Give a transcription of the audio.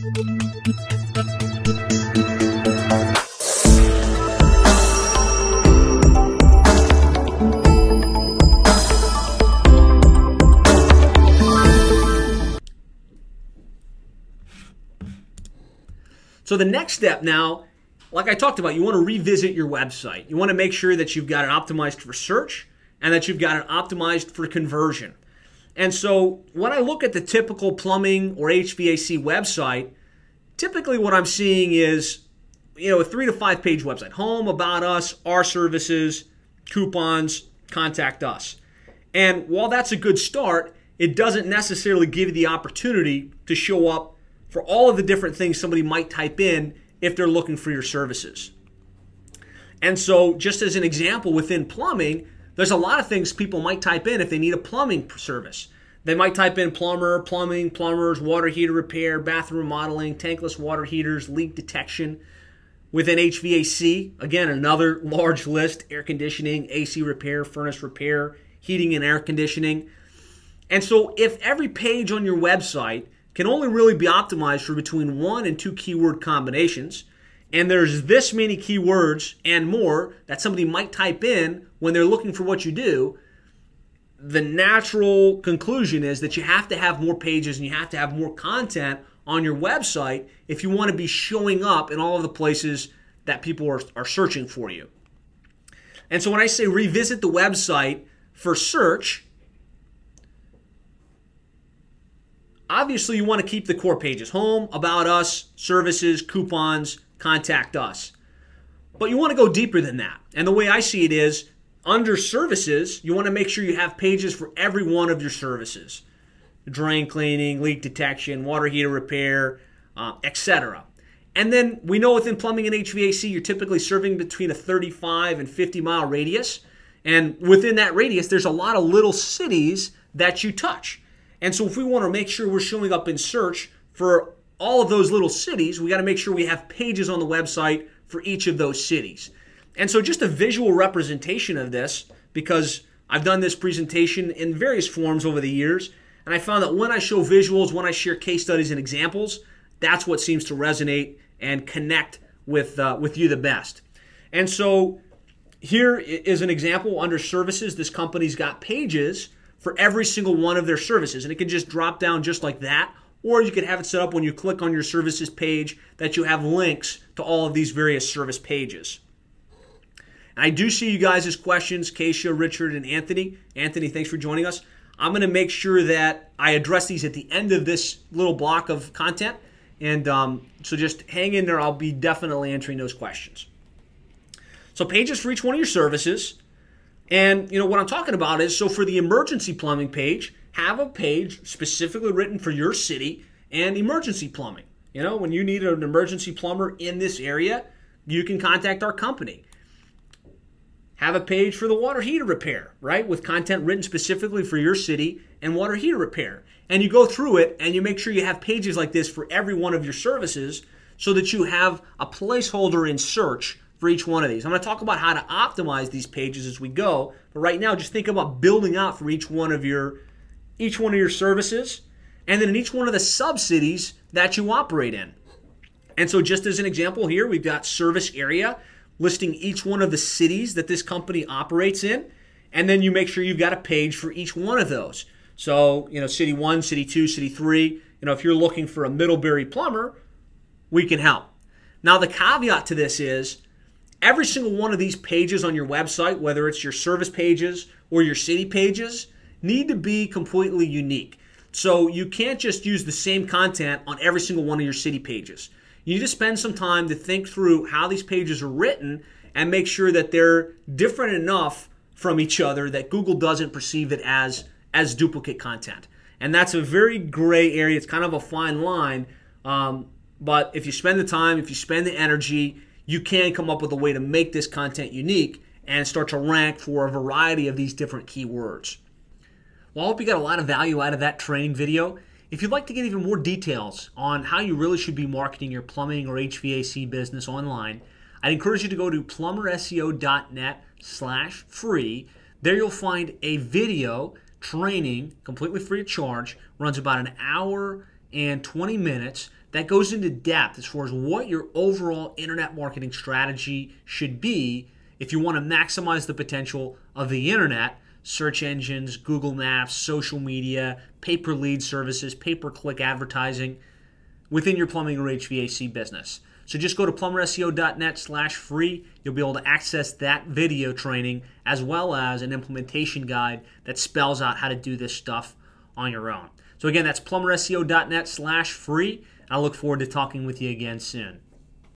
So the next step now, like I talked about, you want to revisit your website. You want to make sure that you've got it optimized for search and that you've got it optimized for conversion. And so when I look at the typical plumbing or HVAC website, typically what I'm seeing is you know a three to five page website home about us our services coupons contact us and while that's a good start it doesn't necessarily give you the opportunity to show up for all of the different things somebody might type in if they're looking for your services. And so, just as an example, within plumbing, there's a lot of things people might type in if they need a plumbing service. They might type in plumber, plumbing, plumbers, water heater repair, bathroom remodeling, tankless water heaters, leak detection. Within HVAC, again, another large list air conditioning, AC repair, furnace repair, heating and air conditioning. And so, if every page on your website can only really be optimized for between one and two keyword combinations. And there's this many keywords and more that somebody might type in when they're looking for what you do. The natural conclusion is that you have to have more pages and you have to have more content on your website if you want to be showing up in all of the places that people are, are searching for you. And so when I say revisit the website for search, Obviously, you want to keep the core pages home, about us, services, coupons, contact us. But you want to go deeper than that. And the way I see it is under services, you want to make sure you have pages for every one of your services drain cleaning, leak detection, water heater repair, uh, etc. And then we know within plumbing and HVAC, you're typically serving between a 35 and 50 mile radius. And within that radius, there's a lot of little cities that you touch. And so if we want to make sure we're showing up in search for all of those little cities, we got to make sure we have pages on the website for each of those cities. And so just a visual representation of this, because I've done this presentation in various forms over the years, and I found that when I show visuals, when I share case studies and examples, that's what seems to resonate and connect with uh, with you the best. And so here is an example under services. This company's got pages for every single one of their services. And it can just drop down just like that. Or you could have it set up when you click on your services page that you have links to all of these various service pages. And I do see you guys' questions, Keisha, Richard, and Anthony. Anthony, thanks for joining us. I'm going to make sure that I address these at the end of this little block of content. And um, so just hang in there. I'll be definitely answering those questions. So, pages for each one of your services. And you know what I'm talking about is so for the emergency plumbing page, have a page specifically written for your city and emergency plumbing. You know, when you need an emergency plumber in this area, you can contact our company. Have a page for the water heater repair, right? With content written specifically for your city and water heater repair. And you go through it and you make sure you have pages like this for every one of your services so that you have a placeholder in search for each one of these. I'm going to talk about how to optimize these pages as we go, but right now just think about building out for each one of your each one of your services and then in each one of the sub-cities that you operate in. And so just as an example here, we've got service area listing each one of the cities that this company operates in, and then you make sure you've got a page for each one of those. So, you know, city 1, city 2, city 3, you know, if you're looking for a Middlebury plumber, we can help. Now the caveat to this is Every single one of these pages on your website, whether it's your service pages or your city pages, need to be completely unique. So you can't just use the same content on every single one of your city pages. You need to spend some time to think through how these pages are written and make sure that they're different enough from each other that Google doesn't perceive it as as duplicate content. And that's a very gray area. It's kind of a fine line. Um, but if you spend the time, if you spend the energy, you can come up with a way to make this content unique and start to rank for a variety of these different keywords. Well, I hope you got a lot of value out of that training video. If you'd like to get even more details on how you really should be marketing your plumbing or HVAC business online, I'd encourage you to go to plumberseo.net slash free. There you'll find a video training completely free of charge, runs about an hour and 20 minutes that goes into depth as far as what your overall internet marketing strategy should be if you want to maximize the potential of the internet, search engines, Google Maps, social media, pay per lead services, pay per click advertising within your plumbing or HVAC business. So just go to plumberseo.net slash free. You'll be able to access that video training as well as an implementation guide that spells out how to do this stuff on your own. So again, that's plumberseo.net slash free. I look forward to talking with you again soon.